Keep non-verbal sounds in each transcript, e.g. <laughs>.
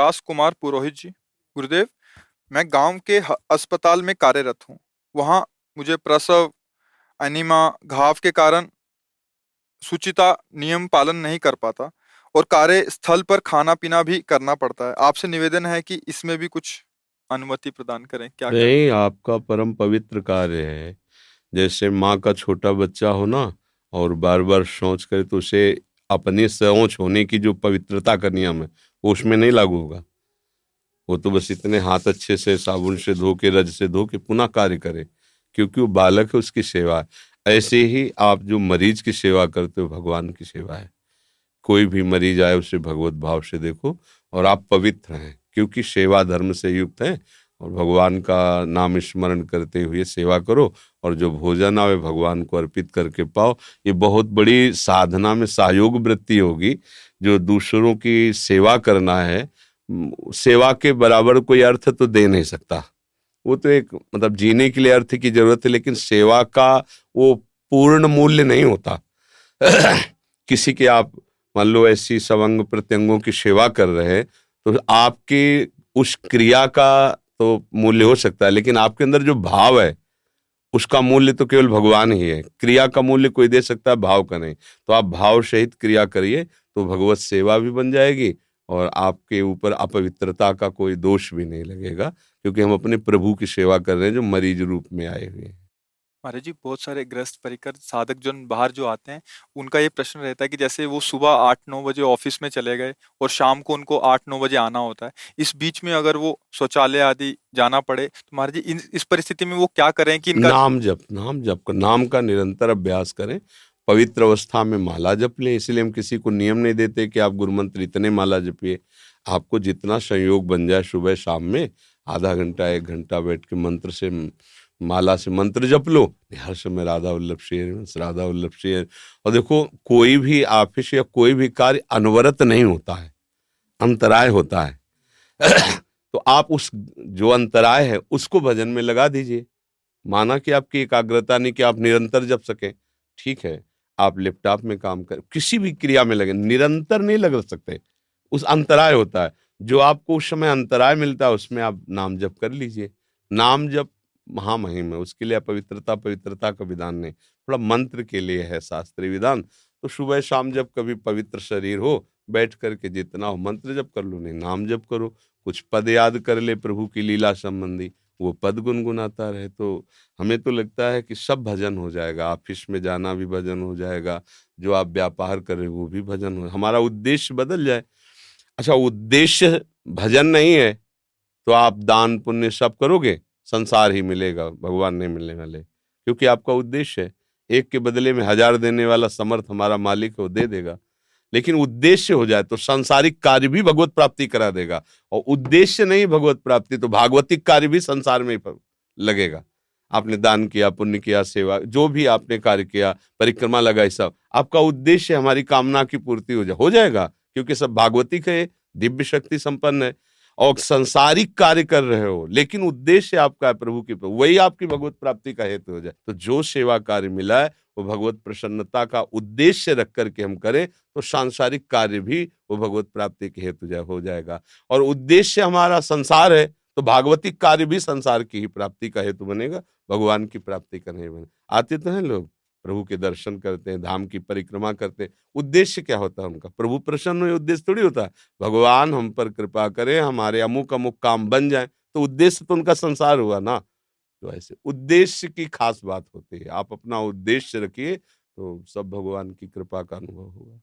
विकास कुमार पुरोहित जी, गुरुदेव, मैं गाँव के अस्पताल में कार्यरत हूँ। वहाँ मुझे प्रसव अनिमा घाव के कारण सुचिता नियम पालन नहीं कर पाता और कार्य स्थल पर खाना पीना भी करना पड़ता है। आपसे निवेदन है कि इसमें भी कुछ अनुमति प्रदान करें। क्या नहीं करें? आपका परम पवित्र कार्य है। जैसे माँ का छोटा बच्चा हो ना और बार बार शौच करे तो उसे अपनी शौच होने की जो पवित्रता का नियम है उसमें नहीं लागू होगा। वो तो बस इतने हाथ अच्छे से, साबुन से धो के, रज से धो के पुनः कार्य करे, क्योंकि वो बालक है, उसकी सेवा है। ऐसे ही आप जो मरीज़ की सेवा करते हो, भगवान की सेवा है। कोई भी मरीज़ आए, उसे भगवत भाव से देखो और आप पवित्र हैं, क्योंकि सेवा धर्म से युक्त हैं। और भगवान का नाम स्मरण करते हुए सेवा करो और जो भोजन आवे भगवान को अर्पित करके पाओ। ये बहुत बड़ी साधना में सहयोग वृत्ति होगी। जो दूसरों की सेवा करना है सेवा के बराबर कोई अर्थ तो दे नहीं सकता। वो तो एक मतलब जीने के लिए अर्थ की ज़रूरत है, लेकिन सेवा का वो पूर्ण मूल्य नहीं होता। <coughs> किसी के आप, मान लो ऐसी सवंग प्रत्यंगों की सेवा कर रहे हैं तो आपकी उस क्रिया का तो मूल्य हो सकता है, लेकिन आपके अंदर जो भाव है, उसका मूल्य तो केवल भगवान ही है। क्रिया का मूल्य कोई दे सकता है, भाव का नहीं। तो आप भाव सहित क्रिया करिए तो भगवत सेवा भी बन जाएगी और आपके ऊपर अपवित्रता का कोई दोष भी नहीं लगेगा, क्योंकि हम अपने प्रभु की सेवा कर रहे हैं, जो मरीज़ रूप में आए हुए हैं। महाराज जी, बहुत सारे ग्रस्त परिकर, साधक जन बाहर जो आते हैं, उनका ये प्रश्न रहता है कि जैसे वो सुबह आठ नौ बजे ऑफ़िस में चले गए और शाम को उनको आठ नौ बजे आना होता है, इस बीच में अगर वो शौचालय आदि जाना पड़े तो महाराज जी इस परिस्थिति में वो क्या करें कि इनका नाम जप नाम जप कर, नाम का निरंतर अभ्यास करें, पवित्र अवस्था में माला जप लें, इसलिए हम किसी को नियम नहीं देते कि आप गुरु मंत्र इतने माला जपिए, आपको जितना संयोग बन जाए सुबह शाम में, आधा घंटा, एक घंटा बैठ के मंत्र से माला से मंत्र जप लो। हर समय राधा वल्लभ शेर, राधा वल्लभ शेर। और देखो, कोई भी ऑफ़िस या कोई भी कार्य अनवरत नहीं होता है, अंतराय होता है। तो आप उस, जो अंतराय है, उसको भजन में लगा दीजिए। माना कि आपकी एकाग्रता नहीं, कि आप निरंतर जप सकें। ठीक है, आप लैपटॉप में काम करें, किसी भी क्रिया में लगे, निरंतर नहीं लग सकते। उस अंतराय होता है। जो आपको उस समय अंतराय मिलता है, उसमें आप नाम जप कर लीजिए। नाम जप महामहिम है, उसके लिए पवित्रता पवित्रता का विधान नहीं, थोड़ा मंत्र के लिए है शास्त्रीय विधान। तो सुबह शाम जब कभी पवित्र शरीर हो, बैठ करके जितना हो, मंत्र जब कर लो, नहीं नाम जब करो, कुछ पद याद कर ले प्रभु की लीला संबंधी, वो पद गुनगुनाता रहे। तो हमें तो लगता है कि सब भजन हो जाएगा, ऑफ़िस में जाना भी भजन हो जाएगा, जो आप व्यापार कर रहे हो, वो भी भजन हो, हमारा उद्देश्य बदल जाए। अच्छा उद्देश्य भजन नहीं है तो आप दान पुण्य सब करोगे? संसार ही मिलेगा, भगवान नहीं मिलने वाले। क्योंकि आपका उद्देश्य है, एक के बदले में हज़ार देने वाला समर्थ हमारा मालिक है, वो दे देगा। लेकिन उद्देश्य हो जाए तो सांसारिक कार्य भी भगवत प्राप्ति करा देगा। और उद्देश्य नहीं भगवत प्राप्ति तो भागवतिक कार्य भी संसार में लगेगा। आपने दान किया, पुण्य किया, सेवा, जो भी आपने कार्य किया, परिक्रमा लगाई, सब। आपका उद्देश्य हमारी कामना की पूर्ति हो जाए हो जाएगा, क्योंकि सब भागवतिक है, दिव्य शक्ति संपन्न है। और संसारिक कार्य कर रहे हो, लेकिन उद्देश्य आपका है प्रभु की वही आपकी भगवत प्राप्ति का हेतु हो जाए। तो जो सेवा कार्य मिला है, वो भगवत प्रसन्नता का उद्देश्य रख करके हम करें तो सांसारिक कार्य भी वो भगवत प्राप्ति के हेतु हो जाएगा। और उद्देश्य हमारा संसार है तो भागवतिक कार्य भी संसार की ही प्राप्ति का हेतु बनेगा, भगवान की प्राप्ति का नहीं बने। आते तो हैं लोग? प्रभु के दर्शन करते हैं, धाम की परिक्रमा करते हैं। उद्देश्य क्या होता है उनका? प्रभु प्रसन्न हुए उद्देश्य थोड़ी होता है। भगवान हम पर कृपा करें, हमारे अमुक अमुक काम बन जाए तो उद्देश्य तो उनका संसार हुआ ना? तो ऐसे उद्देश्य की खास बात होती है। आप अपना उद्देश्य रखिए तो सब भगवान की कृपा का अनुभव होगा।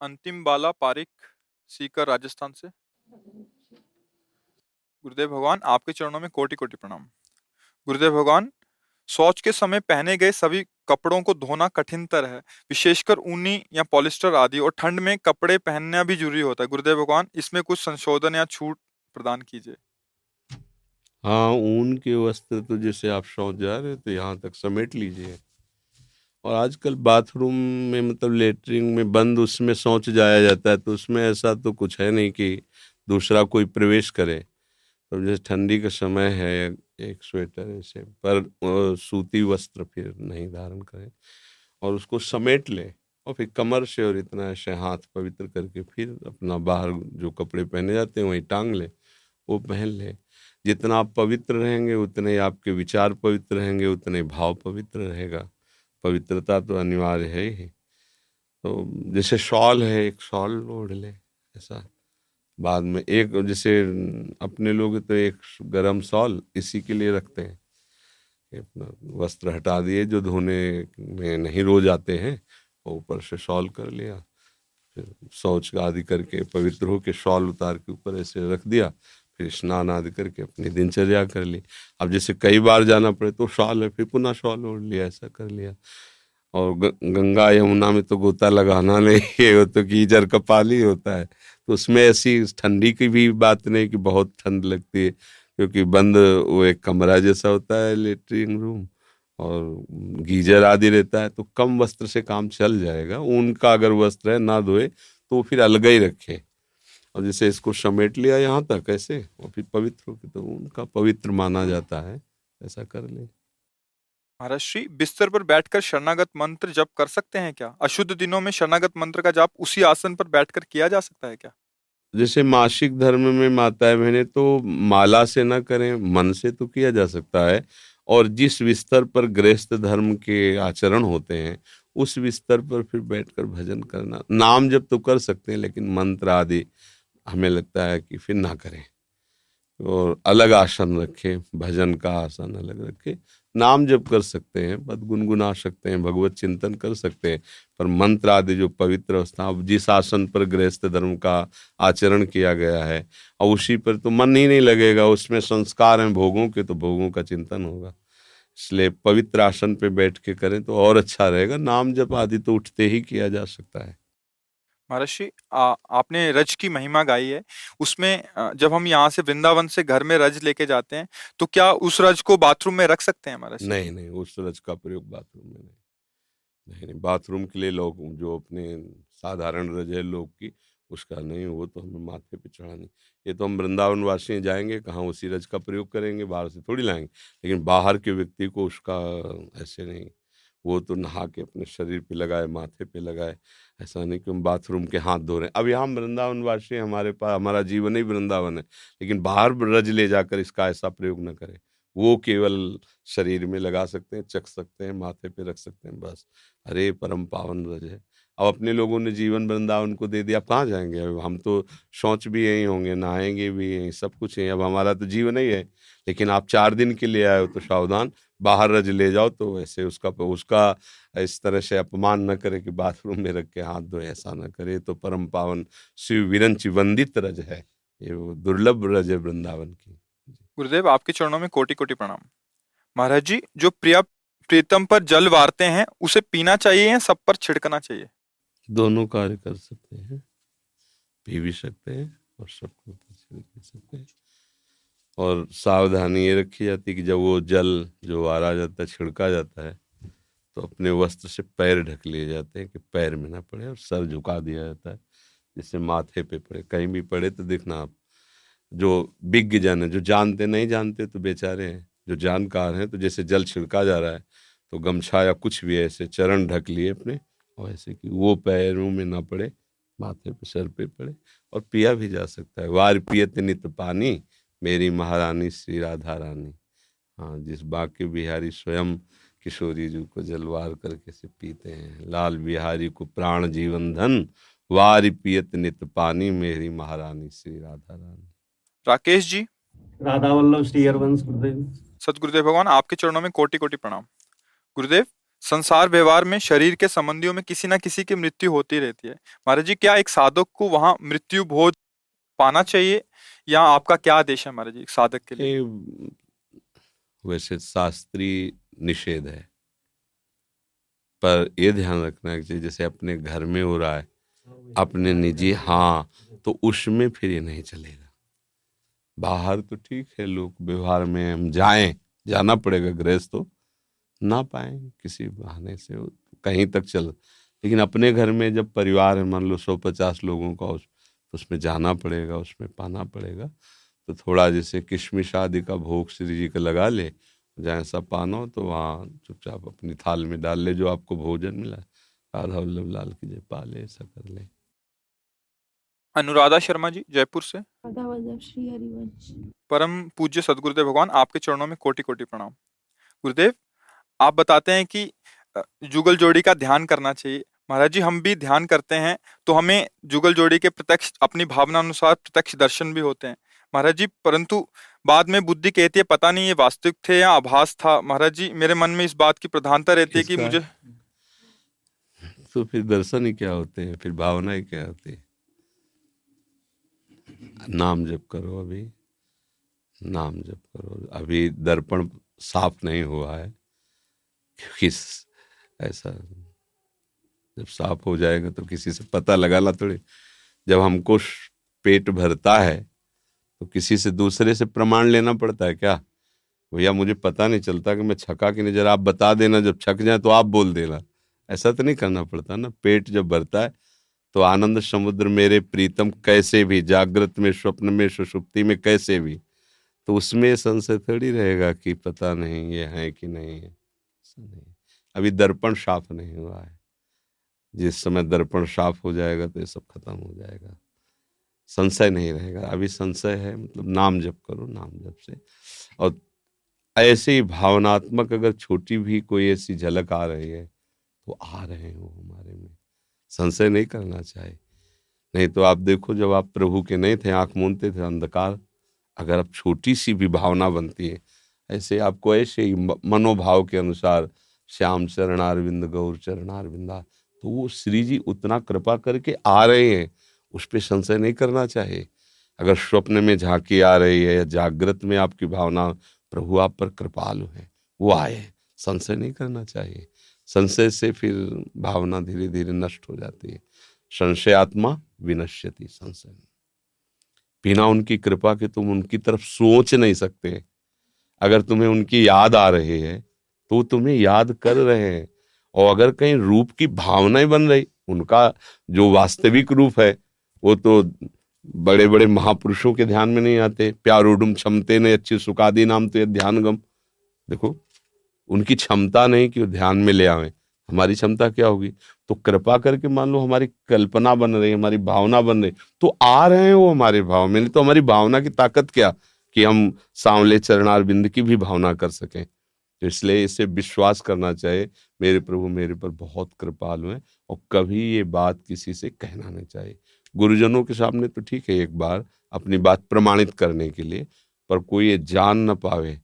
अंतिम बाला पारिक सीकर राजस्थान से। गुरुदेव भगवान, आपके चरणों में कोटि कोटि प्रणाम। गुरुदेव भगवान, शौच के समय पहने गए सभी कपड़ों को धोना कठिनतर है। विशेषकर ऊनी या पॉलिस्टर आदि और ठंड में कपड़े पहनना भी ज़रूरी होता है। गुरुदेव भगवान, इसमें कुछ संशोधन या छूट प्रदान कीजिए। हाँ ऊन के वस्त्र तो जैसे आप शौच जा रहे तो यहाँ तक समेट लीजिए। और आजकल बाथरूम में मतलब लेटरिन में बंद उसमें शौच जाया जाता है तो उसमें ऐसा तो कुछ है नहीं कि दूसरा कोई प्रवेश करे। तो जैसे ठंडी का समय है एक स्वेटर ऐसे पर सूती वस्त्र फिर नहीं धारण करें और उसको समेट ले और फिर कमर से और इतना ऐसे हाथ पवित्र करके फिर अपना बाहर जो कपड़े पहने जाते हैं, वहीं टांग ले, वो पहन ले। जितना आप पवित्र रहेंगे, उतने आपके विचार पवित्र रहेंगे, उतने भाव पवित्र रहेगा। पवित्रता तो अनिवार्य है ही। तो जैसे शॉल है, एक शॉल ओढ़ ले, ऐसा। बाद में एक जैसे अपने लोग तो एक गरम सॉल इसी के लिए रखते हैं। अपना वस्त्र हटा दिए जो धोने में नहीं रोज आते हैं, और ऊपर से शॉल कर लिया, फिर शौच आदि करके, पवित्र हो के शॉल उतार के ऊपर ऐसे रख दिया, फिर स्नान आदि करके अपनी दिनचर्या कर ली। अब जैसे कई बार जाना पड़े तो शॉल है, फिर पुनः शॉल ओढ़ लिया, ऐसा कर लिया। और गंगा यमुना में तो गोता लगाना नहीं <laughs> है वो तो कीचड़ का पाली होता है। उसमें ऐसी ठंडी की भी बात नहीं कि बहुत ठंड लगती है, क्योंकि बंद वो एक कमरा जैसा होता है, लेटरिन रूम, और गीजर आदि रहता है तो कम वस्त्र से काम चल जाएगा। ऊन का अगर वस्त्र है, ना धोए तो फिर अलग ही रखे। और जैसे इसको समेट लिया यहाँ तक, ऐसे, और फिर पवित्र हो तो उनका पवित्र माना जाता है, ऐसा कर ले। महाराज बिस्तर पर बैठकर शरणागत मंत्र जप कर सकते हैं क्या? अशुद्ध दिनों में शरणागत मंत्र का जाप उसी आसन पर बैठकर किया जा सकता है क्या? जैसे मासिक धर्म में माताएँ बहने तो माला से ना करें, मन से तो किया जा सकता है। और जिस बिस्तर पर गृहस्थ धर्म के आचरण होते हैं, उस बिस्तर पर फिर बैठकर भजन करना, नाम जब तो कर सकते हैं, लेकिन मंत्र आदि हमें लगता है कि फिर ना करें। और अलग आसन रखें, भजन का आसन अलग रखें नाम जप कर सकते हैं, पद गुनगुना सकते हैं, भगवत चिंतन कर सकते हैं, पर मंत्र आदि जो पवित्र अवस्था जिस आसन पर गृहस्थ धर्म का आचरण किया गया है और उसी पर तो मन ही नहीं लगेगा, उसमें संस्कार हैं भोगों के तो भोगों का चिंतन होगा। इसलिए पवित्र आसन पे बैठ के करें तो और अच्छा रहेगा, नाम जप आदि तो उठते ही किया जा सकता है। महर्षि आपने रज की महिमा गाई है। उसमें जब हम यहाँ से वृंदावन से घर में रज लेके जाते हैं तो क्या उस रज को बाथरूम में रख सकते हैं महर्षि? नहीं नहीं, उस रज का प्रयोग बाथरूम में नहीं। नहीं नहीं, बाथरूम के लिए लोग, जो अपने साधारण रज है लोग की, उसका नहीं, वो तो हमें माथे पे चढ़ानी ये तो हम वृंदावन वासी जाएँगे, कहाँ उसी रज का प्रयोग करेंगे, बाहर से थोड़ी लाएँगे। लेकिन बाहर के व्यक्ति को उसका ऐसे नहीं। वो तो नहा के अपने शरीर पे लगाए, माथे पे लगाए। ऐसा नहीं कि हम बाथरूम के हाथ धो रहे हैं। अब यहाँ वृंदावन वासी हमारे पास, हमारा जीवन ही वृंदावन है। लेकिन बाहर रज ले जाकर इसका ऐसा प्रयोग न करें। वो केवल शरीर में लगा सकते हैं, चख सकते हैं, माथे पे रख सकते हैं, बस। अरे, परम पावन रज है। अब अपने लोगों ने जीवन वृंदावन को दे दिया, अब कहाँ जाएँगे? अब हम तो शौच भी यहीं होंगे, नहाएँगे भी यहीं, सब कुछ यहीं। अब हमारा तो जीवन ही है, लेकिन आप चार दिन के लिए आए हो तो सावधान, बाहर रज ले जाओ तो ऐसे उसका उसका इस तरह से अपमान न करे कि बाथरूम में रख के हाथ धोए, ऐसा न करे। तो परम पावन शिव विरंच वंदित रज है, ये वो दुर्लभ रज है वृंदावन की। गुरुदेव, आपके चरणों में कोटि कोटि प्रणाम। महाराज जी, जो प्रिया प्रीतम पर जल वारते हैं, उसे पीना चाहिए या सब पर छिड़कना चाहिए? दोनों कार्य कर सकते हैं पी भी सकते हैं और सबको भी सकते हैं। और सावधानी ये रखी जाती है कि जब वो जल जो वारा जाता है, छिड़का जाता है तो अपने वस्त्र से पैर ढक लिए जाते हैं कि पैर में ना पड़े और सर झुका दिया जाता है जैसे माथे पे पड़े। कहीं भी पड़े तो देखना आप। जो विज्ञ जन है, जो जानते नहीं जानते तो बेचारे हैं, जो जानकार हैं तो जैसे जल छिड़का जा रहा है तो गमछा या कुछ भी ऐसे चरण ढक लिए अपने और ऐसे कि वो पैरों में ना पड़े माथे पे सर पे पड़े और पिया भी जा सकता है। वार पियत नित पानी मेरी महारानी श्री राधा रानी। हाँ जिस बाके बिहारी स्वयं किशोरी जी को जलवार करके से पीते हैं लाल बिहारी को प्राण जीवन धन वार पियत नित पानी मेरी महारानी श्री राधा रानी। राकेश जी। राधा वल्लभ श्री हरवंश गुरुदेव। सतगुरुदेव भगवान आपके चरणों में कोटि कोटि प्रणाम। गुरुदेव संसार व्यवहार में, शरीर के संबंधियों में किसी ना किसी की मृत्यु होती रहती है। महाराज जी, क्या एक साधक को वहाँ मृत्यु भोज पाना चाहिए? या आपका क्या आदेश है महाराज जी साधक के लिए? वैसे शास्त्रीय निषेध है। पर ये ध्यान रखना चाहिए जैसे अपने घर में हो रहा है, अपने निजी हाँ तो उसमें फिर ये नहीं चलेगा। बाहर तो ठीक है, लोग व्यवहार में हम जाएँ, जाना पड़ेगा, गृहस्थ तो ना पाए किसी बहाने से कहीं तक चल लेकिन अपने घर में जब परिवार है मान लो सौ पचास लोगों का उस उसमें जाना पड़ेगा उसमें पाना पड़ेगा तो थोड़ा जैसे किशमिश आदि का भोग श्री जी का लगा ले जहाँ ऐसा पाना तो वहाँ चुपचाप अपनी थाल में डाल ले जो आपको भोजन मिला राधा वल्लभ लाल की जय पा ले ऐसा कर ले। अनुराधा शर्मा जी जयपुर से। श्री हरिवंश। परम पूज्य सदगुरुदेव भगवान आपके चरणों में कोटि कोटि प्रणाम। गुरुदेव आप बताते हैं कि जुगल जोड़ी का ध्यान करना चाहिए। महाराज जी हम भी ध्यान करते हैं तो हमें जुगल जोड़ी के प्रत्यक्ष अपनी भावना अनुसार प्रत्यक्ष दर्शन भी होते हैं। महाराज जी परंतु बाद में बुद्धि कहती है पता नहीं ये वास्तविक थे या आभास था। महाराज जी मेरे मन में इस बात की प्रधानता रहती है कि मुझे तो फिर दर्शन ही क्या होते हैं? फिर भावना ही क्या होती है? नाम जप करो अभी। नाम जप करो। अभी दर्पण साफ़ नहीं हुआ है। क्योंकि ऐसा, जब साफ़ हो जाएगा तो किसी से पता लगाना थोड़ी। जब हमको पेट भरता है तो किसी से दूसरे से प्रमाण लेना पड़ता है क्या? भैया, मुझे पता नहीं चलता कि मैं छका कि नहीं। जरा आप बता देना, जब छक जाए तो आप बोल देना। ऐसा तो नहीं करना पड़ता ना। पेट जब भरता है तो आनंद समुद्र मेरे प्रीतम कैसे भी, जागृत में, स्वप्न में, सुषुप्ति में कैसे भी तो उसमें संशय थोड़ी रहेगा कि पता नहीं ये है कि नहीं है। ऐसा नहीं अभी दर्पण साफ़ नहीं हुआ है। जिस समय दर्पण साफ़ हो जाएगा तो ये सब खत्म हो जाएगा। संशय नहीं रहेगा। अभी संशय है मतलब नाम जप करो, नाम जप से। और ऐसे ही भावनात्मक अगर छोटी भी कोई ऐसी झलक आ रही है तो आ रहे हो हमारे में। संशय नहीं करना चाहिए। नहीं तो आप देखो, जब आप प्रभु के नहीं थे, आँख मूंदते थे, अंधकार। अगर आप छोटी सी भी भावना बनती है ऐसे आपको ऐसे ही मनोभाव के अनुसार श्याम चरणारविंद, गौर चरणारविंदा तो वो श्री जी उतना कृपा करके आ रहे हैं, उस पर संशय नहीं करना चाहिए। अगर स्वप्न में झांकी आ रही है या जागृत में आपकी भावना, प्रभु आप पर कृपालु है, वो आए संशय नहीं करना चाहिए। संशय से फिर भावना धीरे धीरे नष्ट हो जाती है। संशय आत्मा विनश्यति संशय। बिना उनकी कृपा के तुम उनकी तरफ़ सोच नहीं सकते। अगर तुम्हें उनकी याद आ रही है तो तुम्हें याद कर रहे हैं। और अगर कहीं रूप की भावनाएँ बन रही, उनका जो वास्तविक रूप है, वो तो बड़े बड़े महापुरुषों के ध्यान में नहीं आते। प्यारोडुम क्षमते ने अच्छी सुकादी नाम तो ये ध्यान गम देखो, उनकी क्षमता नहीं कि वो ध्यान में ले आवे। हमारी क्षमता क्या होगी? तो कृपा करके मान लो हमारी कल्पना बन रही, हमारी भावना बन रही तो आ रहे हैं वो हमारे भाव में। नहीं तो हमारी भावना की ताकत क्या? कि हम सांवले चरणार बिंद की भी भावना कर सकें। तो इसलिए इसे विश्वास करना चाहिए। मेरे प्रभु, मेरे पर बहुत कृपालु हैं और कभी ये बात किसी से कहना नहीं चाहिए। गुरुजनों के सामने तो ठीक है एक बार अपनी बात प्रमाणित करने के लिए, पर कोई ये जान न पावे।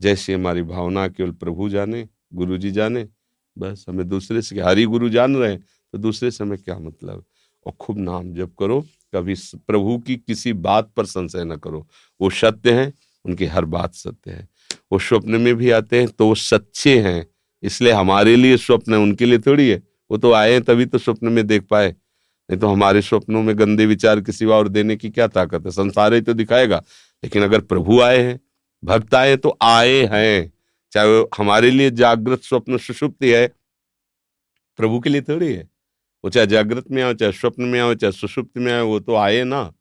जैसे हमारी भावना केवल प्रभु जाने गुरु जी जाने, बस हमें दूसरे से हरी गुरु जान रहे हैं तो दूसरे से हमें क्या मतलब? और खूब नाम जप करो। कभी प्रभु की किसी बात पर संशय न करो। वो सत्य हैं, उनकी हर बात सत्य है। वो स्वप्न में भी आते हैं तो वो सच्चे हैं। इसलिए हमारे लिए स्वप्न है उनके लिए थोड़ी है। वो तो आए हैं, तभी तो स्वप्न में देख पाए। नहीं तो हमारे स्वप्नों में गंदे विचार किसी और देने की क्या ताकत है? संसार ही तो दिखाएगा। लेकिन अगर प्रभु आए हैं, भक्त आए तो आए हैं। चाहे हमारे लिए जागृत स्वप्न सुषुप्ति है, प्रभु के लिए थोड़ी है। वो चाहे जागृत में आओ चाहे स्वप्न में आओ चाहे सुषुप्त में आए, वो तो आए ना,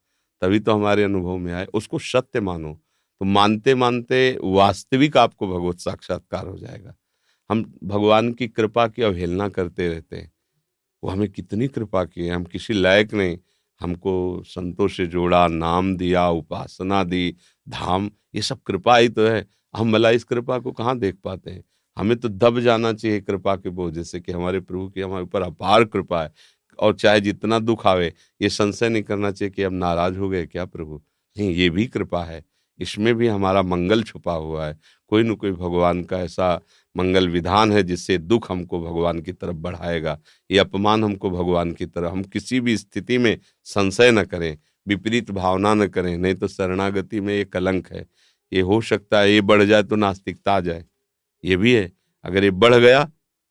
तभी तो हमारे अनुभव में आए। उसको सत्य मानो। तो मानते मानते वास्तविक आपको भगवत साक्षात्कार हो जाएगा। हम भगवान की कृपा की अवहेलना करते रहते हैं। वो हमें कितनी कृपा की है। हम किसी लायक नहीं। हमको संतों से जोड़ा, नाम दिया, उपासना दी, धाम, ये सब कृपा ही तो है। हम भला इस कृपा को कहाँ देख पाते हैं? हमें तो दब जाना चाहिए कृपा के बोझ, जैसे कि हमारे प्रभु की हमारे ऊपर अपार कृपा है, और चाहे जितना दुख आवे, ये संशय नहीं करना चाहिए कि हम नाराज़ हो गए क्या प्रभु? नहीं, ये भी कृपा है। इसमें भी हमारा मंगल छुपा हुआ है। कोई न कोई भगवान का ऐसा मंगल विधान है, जिससे दुख हमको भगवान की तरफ़ बढ़ाएगा। ये अपमान हमको भगवान की तरफ़, हम किसी भी स्थिति में संशय न करें, विपरीत भावना न करें, नहीं तो शरणागति में ये कलंक है। ये हो सकता है, ये बढ़ जाए तो नास्तिकता आ जाए। ये भी है, अगर ये बढ़ गया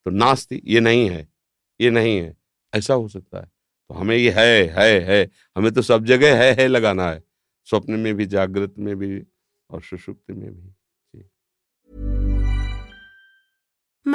तो नास्ती, ये नहीं है, ये नहीं है। ऐसा हो सकता है। तो हमें ये है है है, हमें तो सब जगह है है लगाना है। स्वप्न में भी, जागृत में भी और सुषुप्त में भी।